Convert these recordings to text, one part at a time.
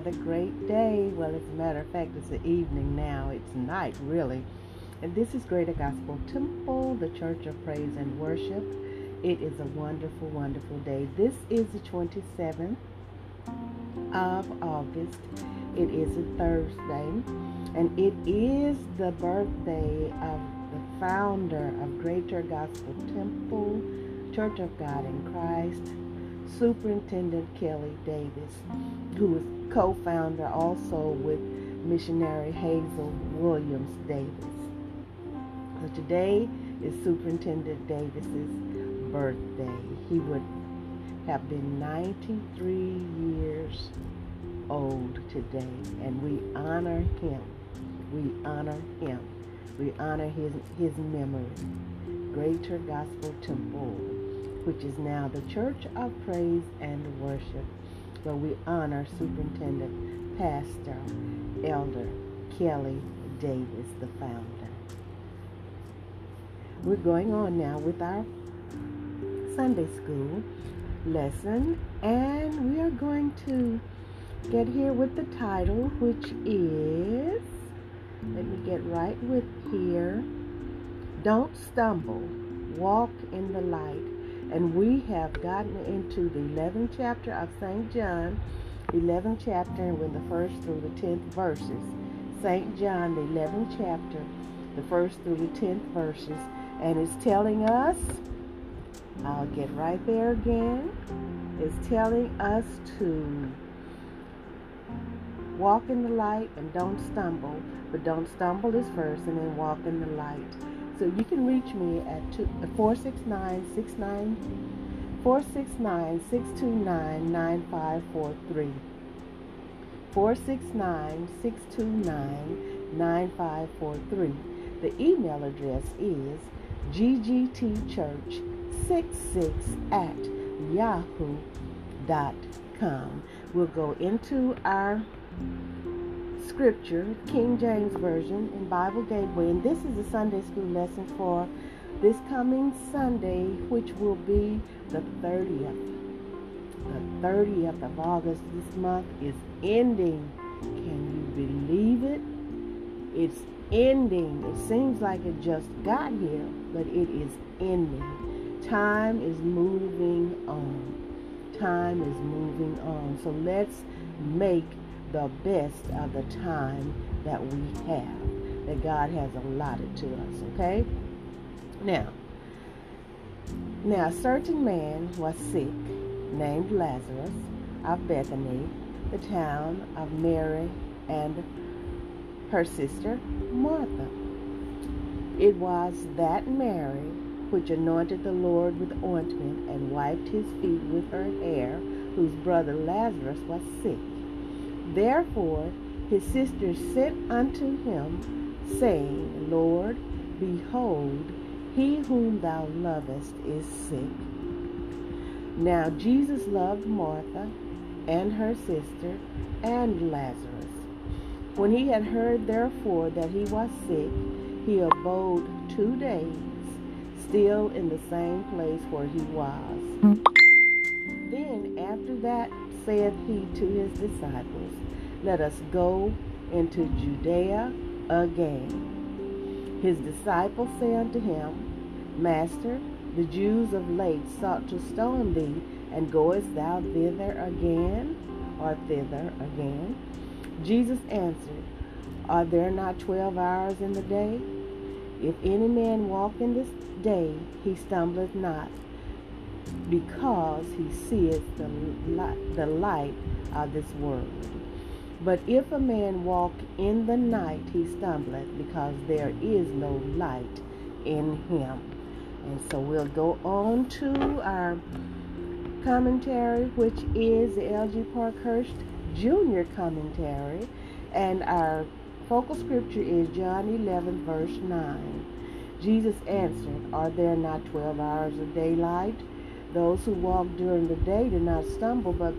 Another great day. Well, as a matter of fact, it's the evening now. It's night, really. And this is Greater Gospel Temple, the Church of Praise and Worship. It is a wonderful, wonderful day. This is the 27th of August. It is a Thursday, and it is the birthday of the founder of Greater Gospel Temple, Church of God in Christ, Superintendent Kelly Davis, who is co founder also with missionary Hazel Williams Davis. So today is Superintendent Davis's birthday. He would have been 93 years old today, and we honor him. We honor him. We honor his, his memory. Greater Gospel Temple which is now the Church of Praise and Worship, where we honor Superintendent Pastor Elder Kelly Davis, the founder. We're going on now with our Sunday school lesson, and we are going to get here with the title, which is, let me get right with here, Don't Stumble, Walk in the Light and we have gotten into the 11th chapter of St. John, 11th chapter, and with the first through the 10th verses. St. John, the 11th chapter, the first through the 10th verses, and it's telling us, I'll get right there again, it's telling us to walk in the light and don't stumble, but don't stumble is first, and then walk in the light. So you can reach me at 469 469 629 9543. 469 629 9543. The email address is ggtchurch66 at yahoo.com. We'll go into our scripture, King James Version, in Bible Gateway. And this is a Sunday school lesson for this coming Sunday, which will be the 30th. The 30th of August. This month is ending. Can you believe it? It's ending. It seems like it just got here, but it is ending. Time is moving on. Time is moving on. So let's make the best of the time that we have, that God has allotted to us, okay? Now, now a certain man was sick, named Lazarus, of Bethany, the town of Mary and her sister Martha. It was that Mary which anointed the Lord with ointment and wiped his feet with her hair, whose brother Lazarus was sick. Therefore his sisters sent unto him, saying, Lord, behold, he whom thou lovest is sick. Now Jesus loved Martha and her sister and Lazarus. When he had heard therefore that he was sick, he abode two days, still in the same place where he was. Then after that saith he to his disciples, Let us go into Judea again. His disciples say unto him, Master, the Jews of late sought to stone thee, and goest thou thither again, or thither again? Jesus answered, Are there not twelve hours in the day? If any man walk in this day, he stumbleth not, because he seeth the the light of this world. But if a man walk in the night, he stumbleth, because there is no light in him. And so we'll go on to our commentary, which is the L.G. Parkhurst Junior commentary. And our focal scripture is John 11, verse 9. Jesus answered, Are there not 12 hours of daylight? Those who walk during the day do not stumble, but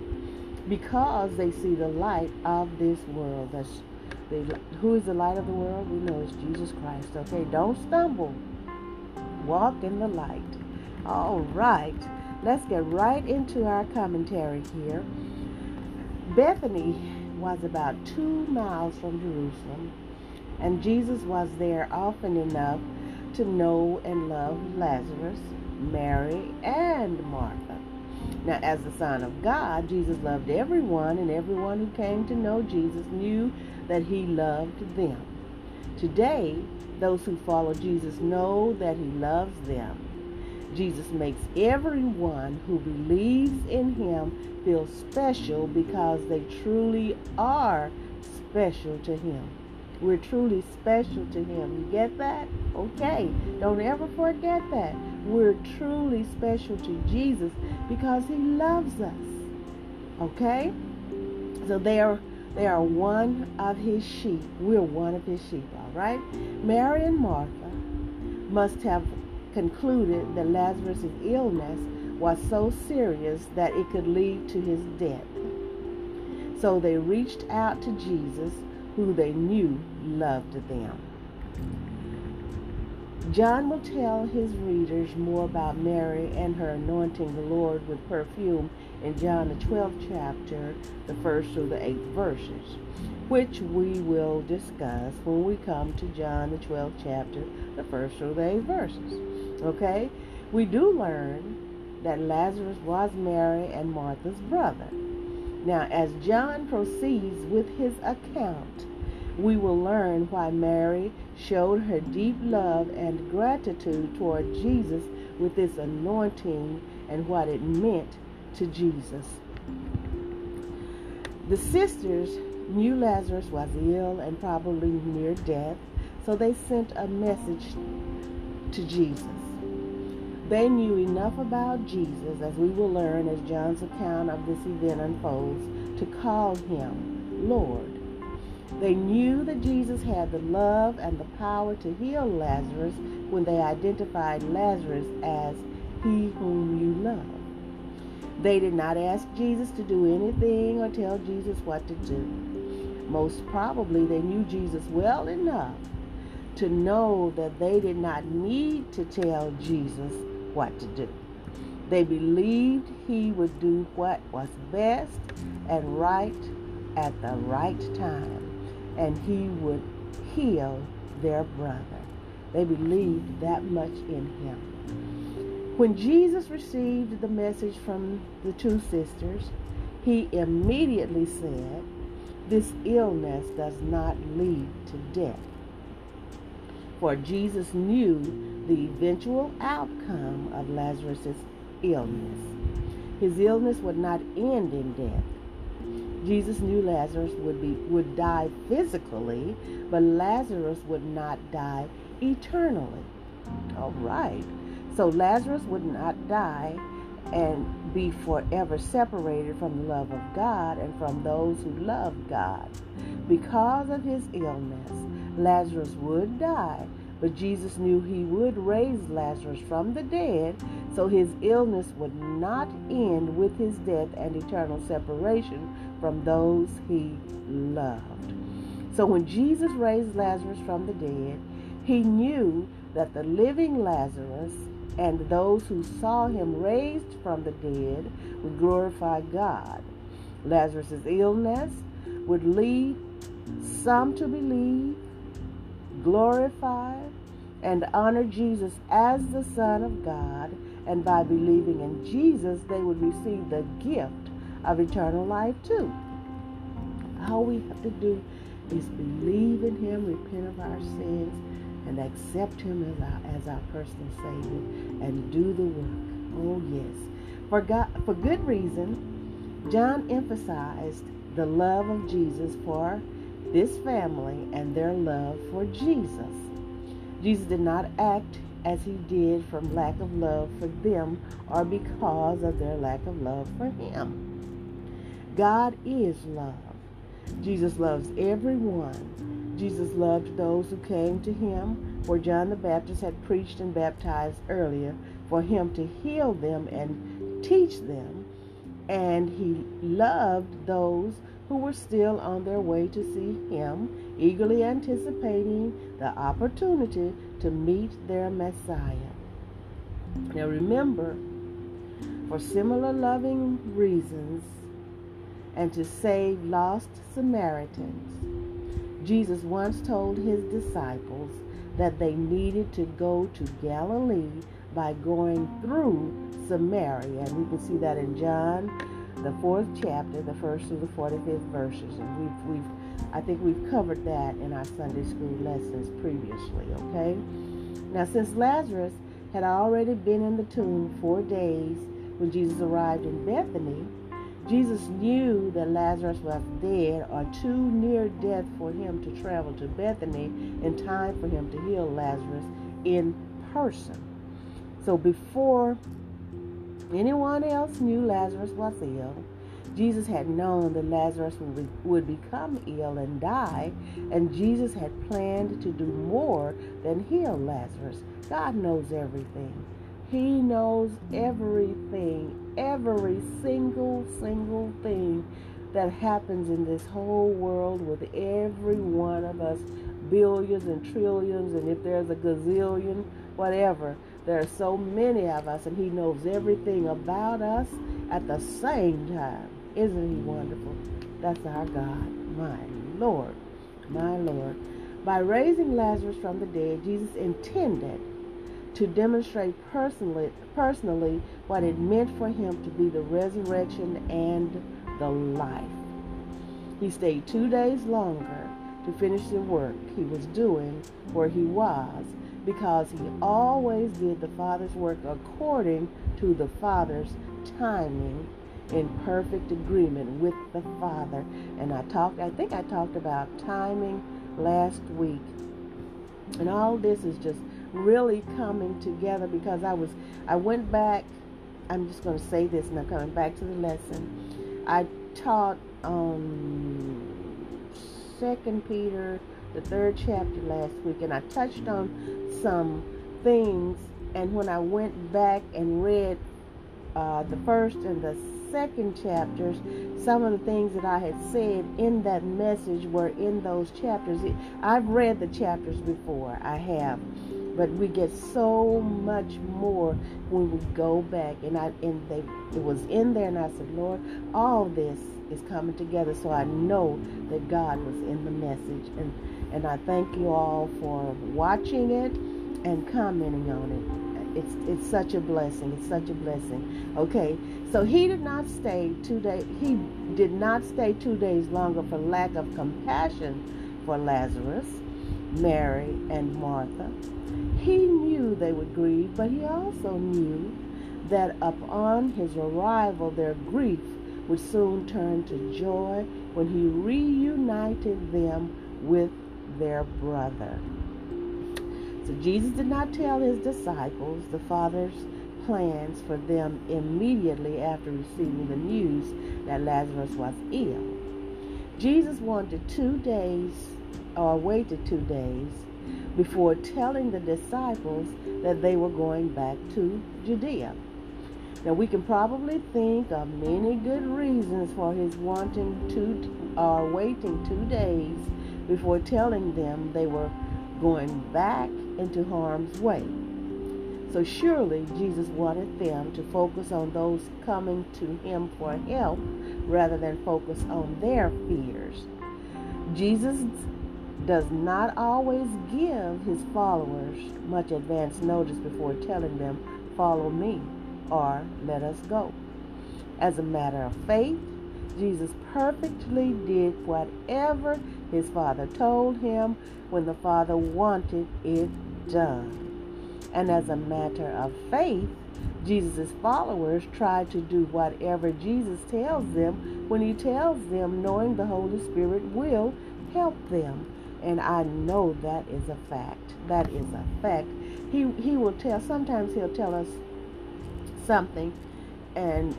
because they see the light of this world. That's who is the light of the world? We know it's Jesus Christ. Okay, don't stumble. Walk in the light. All right, let's get right into our commentary here. Bethany was about two miles from Jerusalem, and Jesus was there often enough to know and love Lazarus, Mary, and Martha. Now, as the Son of God, Jesus loved everyone, and everyone who came to know Jesus knew that he loved them. Today, those who follow Jesus know that he loves them. Jesus makes everyone who believes in him feel special because they truly are special to him. We're truly special to him. You get that? Okay. Don't ever forget that. We're truly special to Jesus because he loves us. Okay? So they are they are one of his sheep. We're one of his sheep, all right? Mary and Martha must have concluded that Lazarus' illness was so serious that it could lead to his death. So they reached out to Jesus, who they knew loved them. John will tell his readers more about Mary and her anointing the Lord with perfume in John the 12th chapter, the first through the eighth verses, which we will discuss when we come to John the 12th chapter, the first through the eighth verses. Okay? We do learn that Lazarus was Mary and Martha's brother. Now, as John proceeds with his account, we will learn why Mary showed her deep love and gratitude toward Jesus with this anointing and what it meant to Jesus. The sisters knew Lazarus was ill and probably near death, so they sent a message to Jesus. They knew enough about Jesus, as we will learn as John's account of this event unfolds, to call him Lord. They knew that Jesus had the love and the power to heal Lazarus when they identified Lazarus as he whom you love. They did not ask Jesus to do anything or tell Jesus what to do. Most probably, they knew Jesus well enough to know that they did not need to tell Jesus what to do. They believed he would do what was best and right at the right time, and he would heal their brother. They believed that much in him. When Jesus received the message from the two sisters, he immediately said, This illness does not lead to death. For Jesus knew the eventual outcome of Lazarus' illness. His illness would not end in death. Jesus knew Lazarus would be would die physically, but Lazarus would not die eternally. All right. So Lazarus would not die and be forever separated from the love of God and from those who love God. Because of his illness, Lazarus would die, but Jesus knew he would raise Lazarus from the dead, so his illness would not end with his death and eternal separation from those he loved. So when Jesus raised Lazarus from the dead, he knew that the living Lazarus and those who saw him raised from the dead would glorify God. Lazarus' illness would lead some to believe glorify, and honor Jesus as the Son of God, and by believing in Jesus, they would receive the gift of eternal life too. All we have to do is believe in Him, repent of our sins, and accept Him as our, as our personal Savior, and do the work. Oh, yes. For, God, for good reason, John emphasized the love of Jesus for this family and their love for Jesus. Jesus did not act as he did from lack of love for them or because of their lack of love for him. God is love. Jesus loves everyone. Jesus loved those who came to him, where John the Baptist had preached and baptized earlier, for him to heal them and teach them. And he loved those who were still on their way to see him, eagerly anticipating the opportunity to meet their Messiah. Now remember, for similar loving reasons, and to save lost Samaritans. Jesus once told his disciples that they needed to go to Galilee by going through Samaria. And we can see that in John, the fourth chapter, the first through the 45th verses. And we've, we've I think we've covered that in our Sunday school lessons previously, okay? Now, since Lazarus had already been in the tomb four days when Jesus arrived in Bethany, Jesus knew that Lazarus was dead or too near death for him to travel to Bethany in time for him to heal Lazarus in person. So before anyone else knew Lazarus was ill, Jesus had known that Lazarus would become ill and die, and Jesus had planned to do more than heal Lazarus. God knows everything. He knows everything, every single, single thing that happens in this whole world with every one of us, billions and trillions, and if there's a gazillion, whatever. There are so many of us, and He knows everything about us at the same time. Isn't He wonderful? That's our God, my Lord, my Lord. By raising Lazarus from the dead, Jesus intended to demonstrate personally, personally what it meant for him to be the resurrection and the life. He stayed two days longer to finish the work he was doing where he was because he always did the Father's work according to the Father's timing in perfect agreement with the Father. And I talked, I think I talked about timing last week. And all this is just really coming together because I was I went back I'm just going to say this and I'm coming back to the lesson. I taught um second Peter the third chapter last week and I touched on some things and when I went back and read uh, the first and the second chapters, some of the things that I had said in that message were in those chapters. I've read the chapters before, I have but we get so much more when we go back and I and they it was in there and I said, Lord, all this is coming together so I know that God was in the message and and I thank you all for watching it and commenting on it. It's it's such a blessing. It's such a blessing. Okay, so he did not stay two days. He did not stay two days longer for lack of compassion for Lazarus, Mary, and Martha. He knew they would grieve, but he also knew that upon his arrival their grief would soon turn to joy when he reunited them with their brother. So Jesus did not tell his disciples the Father's plans for them immediately after receiving the news that Lazarus was ill. Jesus wanted two days, or waited two days, before telling the disciples that they were going back to Judea. Now we can probably think of many good reasons for his wanting to or uh, waiting two days before telling them they were going back into harm's way. So surely Jesus wanted them to focus on those coming to him for help rather than focus on their fears. Jesus does not always give his followers much advance notice before telling them, Follow me or let us go. As a matter of faith, Jesus perfectly did whatever his Father told him when the Father wanted it done. And as a matter of faith, Jesus' followers try to do whatever Jesus tells them when he tells them, knowing the Holy Spirit will help them. And I know that is a fact. That is a fact. He he will tell sometimes he'll tell us something and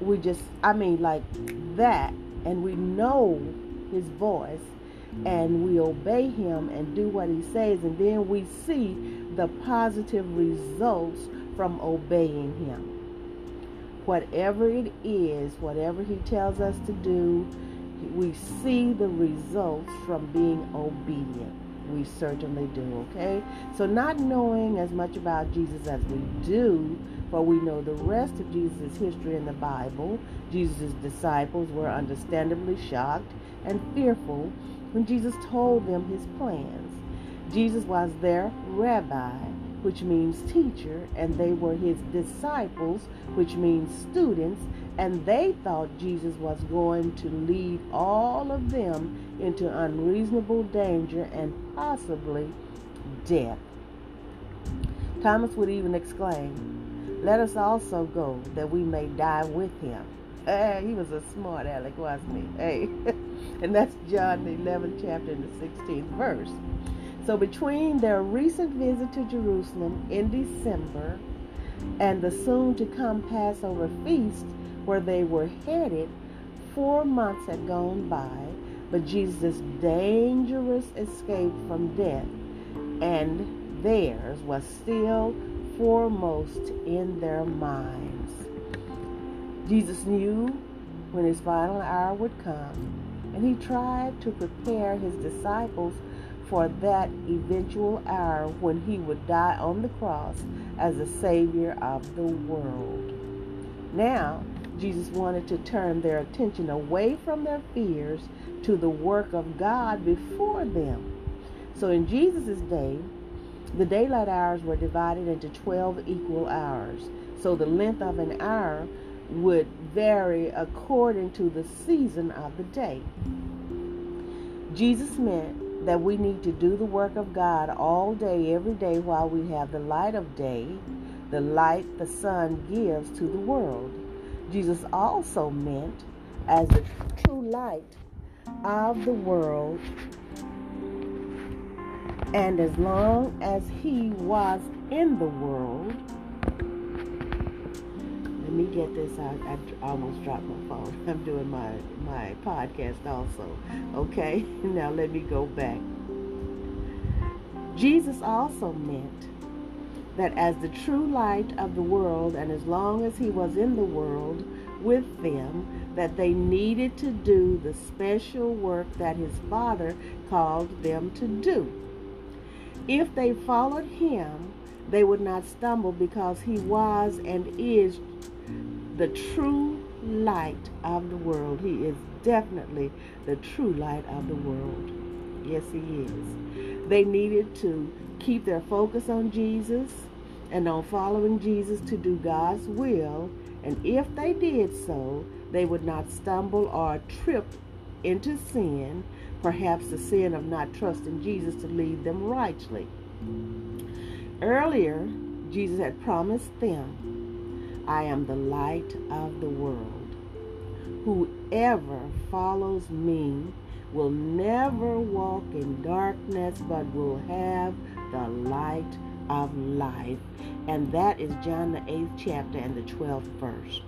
we just I mean like that and we know his voice and we obey him and do what he says and then we see the positive results from obeying him. Whatever it is, whatever he tells us to do, we see the results from being obedient. We certainly do, okay? So, not knowing as much about Jesus as we do For we know the rest of Jesus' history in the Bible. Jesus' disciples were understandably shocked and fearful when Jesus told them his plans. Jesus was their rabbi, which means teacher, and they were his disciples, which means students, and they thought Jesus was going to lead all of them into unreasonable danger and possibly death. Thomas would even exclaim, Let us also go that we may die with him. Hey, he was a smart aleck, wasn't he? Hey. and that's John the 11th chapter and the 16th verse. So between their recent visit to Jerusalem in December and the soon to come Passover feast where they were headed, four months had gone by, but Jesus' dangerous escape from death and theirs was still foremost in their minds. Jesus knew when his final hour would come, and he tried to prepare his disciples for that eventual hour when he would die on the cross as the Savior of the world. Now, Jesus wanted to turn their attention away from their fears to the work of God before them. So in Jesus' day, the daylight hours were divided into 12 equal hours. So the length of an hour would vary according to the season of the day. Jesus meant that we need to do the work of God all day, every day, while we have the light of day, the light the sun gives to the world. Jesus also meant, as the true light of the world, and as long as he was in the world, let me get this out. I almost dropped my phone. I'm doing my, my podcast also. Okay, now let me go back. Jesus also meant that as the true light of the world, and as long as he was in the world with them, that they needed to do the special work that his Father called them to do. If they followed him, they would not stumble because he was and is the true light of the world. He is definitely the true light of the world. Yes, he is. They needed to keep their focus on Jesus and on following Jesus to do God's will. And if they did so, they would not stumble or trip into sin, perhaps the sin of not trusting Jesus to lead them rightly. Earlier, Jesus had promised them I am the light of the world. Whoever follows me will never walk in darkness, but will have the light of life. And that is John the 8th chapter and the 12th verse.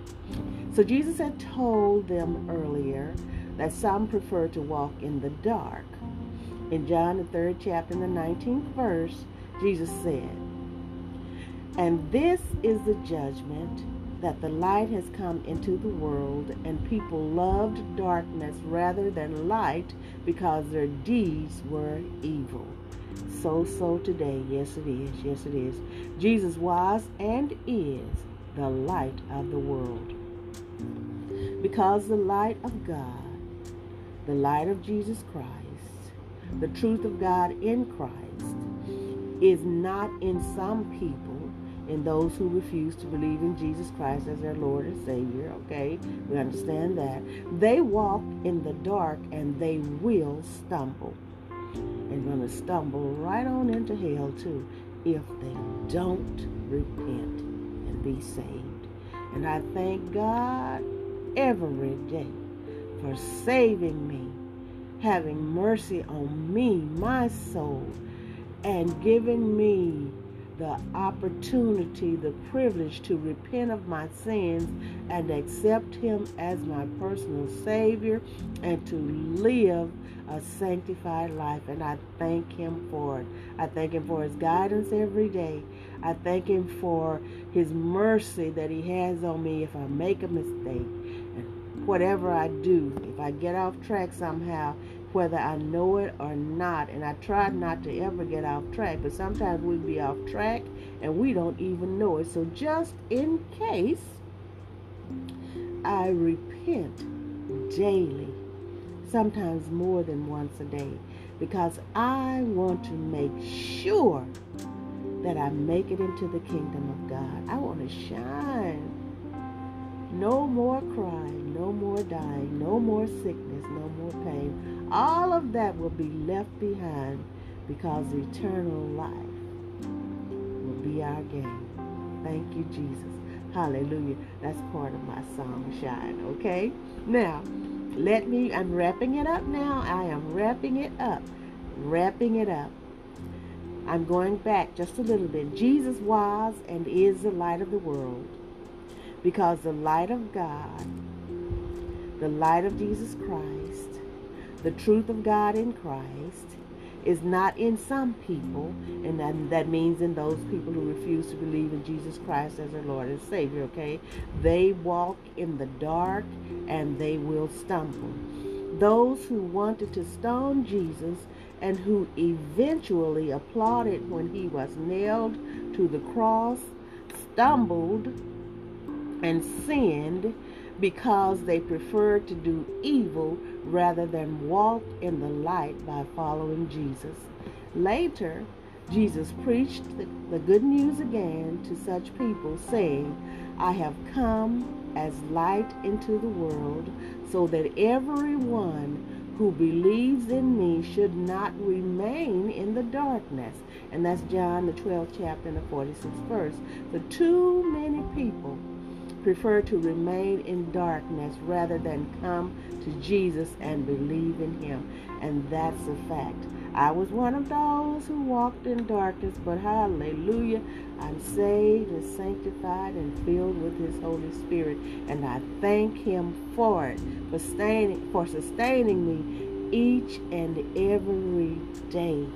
So Jesus had told them earlier that some prefer to walk in the dark. In John the 3rd chapter and the 19th verse, Jesus said, and this is the judgment that the light has come into the world, and people loved darkness rather than light because their deeds were evil. So, so today, yes it is, yes it is. Jesus was and is the light of the world. Because the light of God, the light of Jesus Christ, the truth of God in Christ, is not in some people in those who refuse to believe in Jesus Christ as their Lord and Savior. Okay, we understand that. They walk in the dark and they will stumble. And going to stumble right on into hell too if they don't repent and be saved. And I thank God every day for saving me, having mercy on me, my soul, and giving me the opportunity, the privilege to repent of my sins and accept Him as my personal Savior and to live a sanctified life. And I thank Him for it. I thank Him for His guidance every day. I thank Him for His mercy that He has on me if I make a mistake. And whatever I do, if I get off track somehow, whether I know it or not. And I try not to ever get off track, but sometimes we be off track and we don't even know it. So just in case, I repent daily, sometimes more than once a day, because I want to make sure that I make it into the kingdom of God. I want to shine. No more crying, no more dying, no more sickness, no more pain. All of that will be left behind because eternal life will be our gain. Thank you, Jesus. Hallelujah. That's part of my song, Shine, okay? Now, let me, I'm wrapping it up now. I am wrapping it up. Wrapping it up. I'm going back just a little bit. Jesus was and is the light of the world because the light of God, the light of Jesus Christ, the truth of God in Christ is not in some people, and that, that means in those people who refuse to believe in Jesus Christ as their Lord and Savior, okay? They walk in the dark and they will stumble. Those who wanted to stone Jesus and who eventually applauded when he was nailed to the cross, stumbled and sinned because they preferred to do evil rather than walk in the light by following Jesus. Later, Jesus preached the, good news again to such people, saying, I have come as light into the world so that everyone who believes in me should not remain in the darkness. And that's John, the 12th chapter and the 46th verse. The too many people prefer to remain in darkness rather than come to Jesus and believe in him. And that's a fact. I was one of those who walked in darkness, but hallelujah, I'm saved and sanctified and filled with his Holy Spirit. And I thank him for it, for sustaining, for sustaining me each and every day.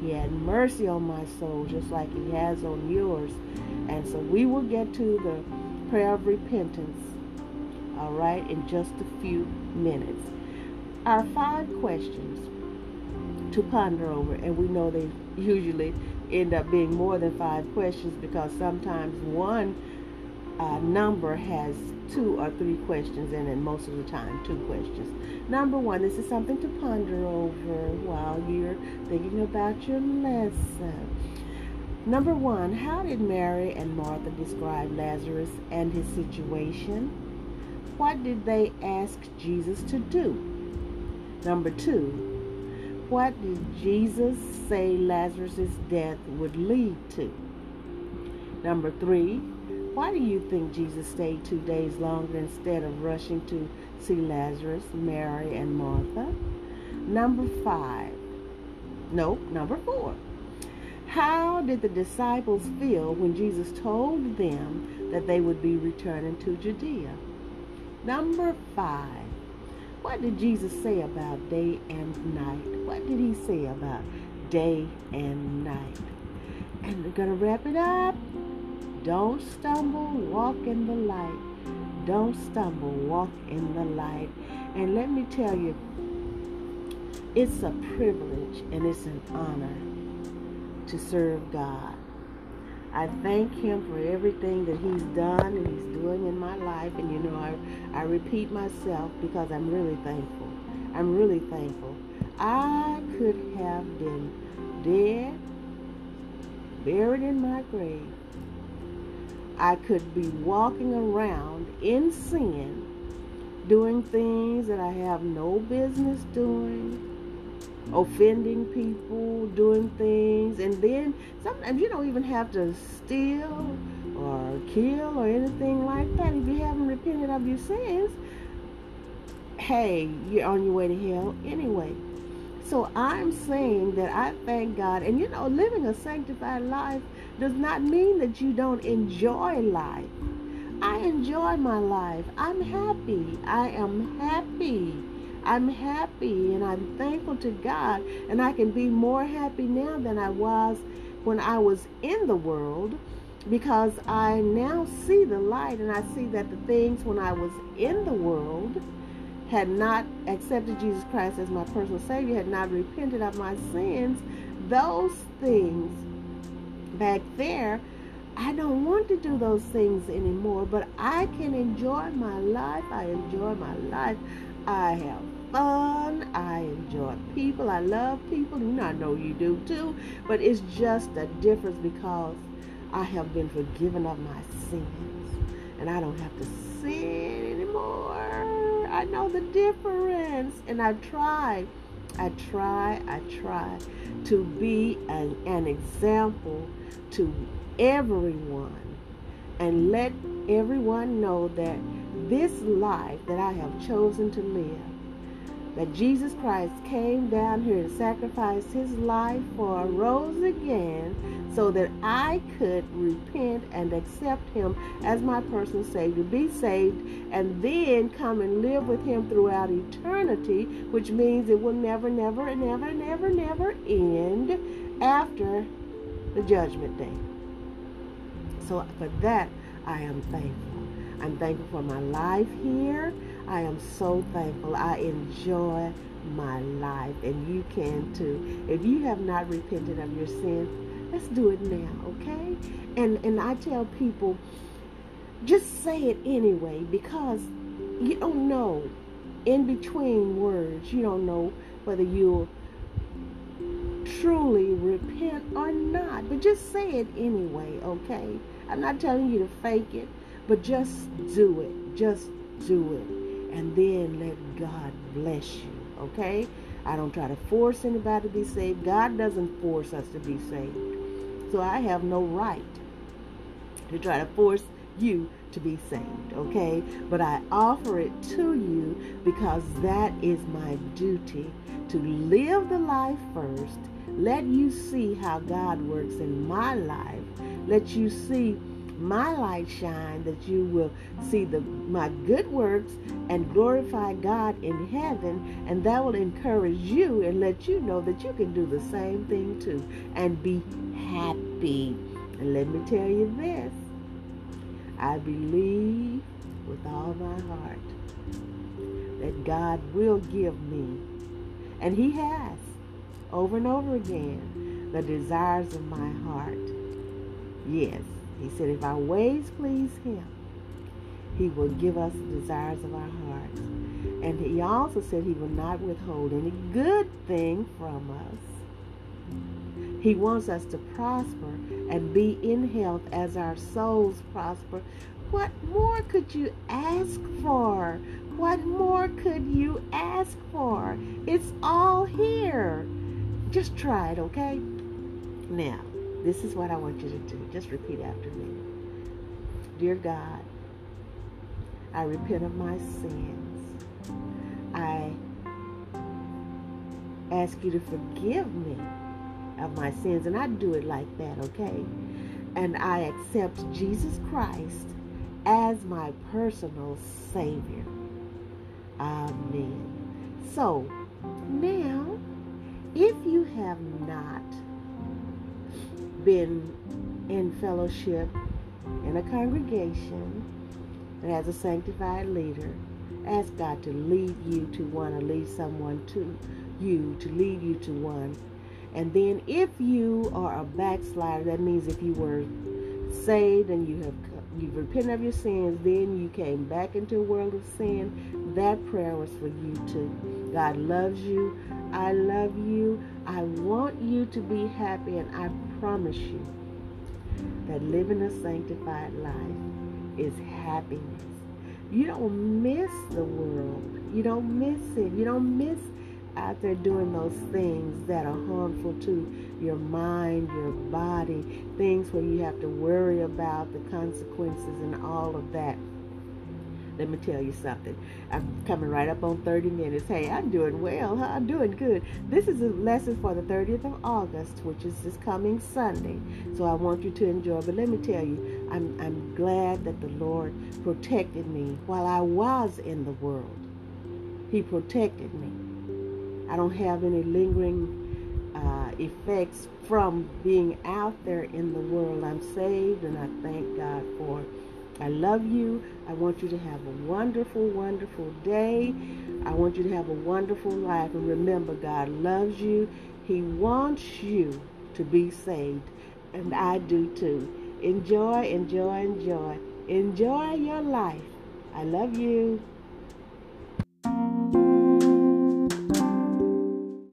He had mercy on my soul just like he has on yours. And so we will get to the prayer of repentance, all right, in just a few minutes. Our five questions to ponder over, and we know they usually end up being more than five questions because sometimes one uh, number has two or three questions in it, most of the time, two questions. Number one, this is something to ponder over while you're thinking about your lesson. Number one, how did Mary and Martha describe Lazarus and his situation? What did they ask Jesus to do? Number two, what did Jesus say Lazarus' death would lead to? Number three, why do you think Jesus stayed two days longer instead of rushing to see Lazarus, Mary, and Martha? Number five, nope, number four. How did the disciples feel when Jesus told them that they would be returning to Judea? Number five, what did Jesus say about day and night? What did he say about day and night? And we're going to wrap it up. Don't stumble, walk in the light. Don't stumble, walk in the light. And let me tell you, it's a privilege and it's an honor to serve God. I thank him for everything that he's done and he's doing in my life. And you know, I, I repeat myself because I'm really thankful. I'm really thankful. I could have been dead, buried in my grave. I could be walking around in sin, doing things that I have no business doing offending people, doing things, and then sometimes you don't even have to steal or kill or anything like that. If you haven't repented of your sins, hey, you're on your way to hell anyway. So I'm saying that I thank God, and you know, living a sanctified life does not mean that you don't enjoy life. I enjoy my life. I'm happy. I am happy I'm happy and I'm thankful to God, and I can be more happy now than I was when I was in the world because I now see the light and I see that the things when I was in the world had not accepted Jesus Christ as my personal Savior, had not repented of my sins, those things back there, I don't want to do those things anymore, but I can enjoy my life. I enjoy my life. I have fun. I enjoy people. I love people. You know, I know you do too, but it's just a difference because I have been forgiven of my sins and I don't have to sin anymore. I know the difference and I try. I try, I try to be an, an example to everyone and let everyone know that this life that I have chosen to live that Jesus Christ came down here and sacrificed his life for rose again so that I could repent and accept him as my personal Savior, be saved, and then come and live with him throughout eternity, which means it will never, never, never, never, never end after the judgment day. So for that, I am thankful. I'm thankful for my life here. I am so thankful. I enjoy my life, and you can too. If you have not repented of your sins, let's do it now, okay? And and I tell people, just say it anyway because you don't know. In between words, you don't know whether you'll truly repent or not. But just say it anyway, okay? I'm not telling you to fake it, but just do it. Just do it and then let God bless you. Okay? I don't try to force anybody to be saved. God doesn't force us to be saved. So I have no right to try to force you to be saved, okay? But I offer it to you because that is my duty to live the life first. Let you see how God works in my life. Let you see my light shine that you will see the my good works and glorify God in heaven and that will encourage you and let you know that you can do the same thing too and be happy. And let me tell you this I believe with all my heart that God will give me and he has over and over again the desires of my heart. Yes he said, if our ways please him, he will give us the desires of our hearts. And he also said he will not withhold any good thing from us. He wants us to prosper and be in health as our souls prosper. What more could you ask for? What more could you ask for? It's all here. Just try it, okay? Now, this is what I want you to do. Just repeat after me. Dear God, I repent of my sins. I ask you to forgive me of my sins. And I do it like that, okay? And I accept Jesus Christ as my personal Savior. Amen. So, now, if you have not been in fellowship in a congregation that has a sanctified leader, ask God to lead you to one or lead someone to you to lead you to one. And then if you are a backslider, that means if you were saved and you have you've repented of your sins, then you came back into a world of sin, that prayer was for you too. God loves you. I love you. I want you to be happy, and I promise you that living a sanctified life is happiness. You don't miss the world. You don't miss it. You don't miss out there doing those things that are harmful to your mind, your body, things where you have to worry about the consequences and all of that. Let me tell you something. I'm coming right up on 30 minutes. Hey, I'm doing well. Huh? I'm doing good. This is a lesson for the 30th of August, which is this coming Sunday. So I want you to enjoy. But let me tell you, I'm, I'm glad that the Lord protected me while I was in the world. He protected me. I don't have any lingering uh, effects from being out there in the world. I'm saved and I thank God for I love you. I want you to have a wonderful, wonderful day. I want you to have a wonderful life. And remember, God loves you. He wants you to be saved. And I do too. Enjoy, enjoy, enjoy. Enjoy your life. I love you.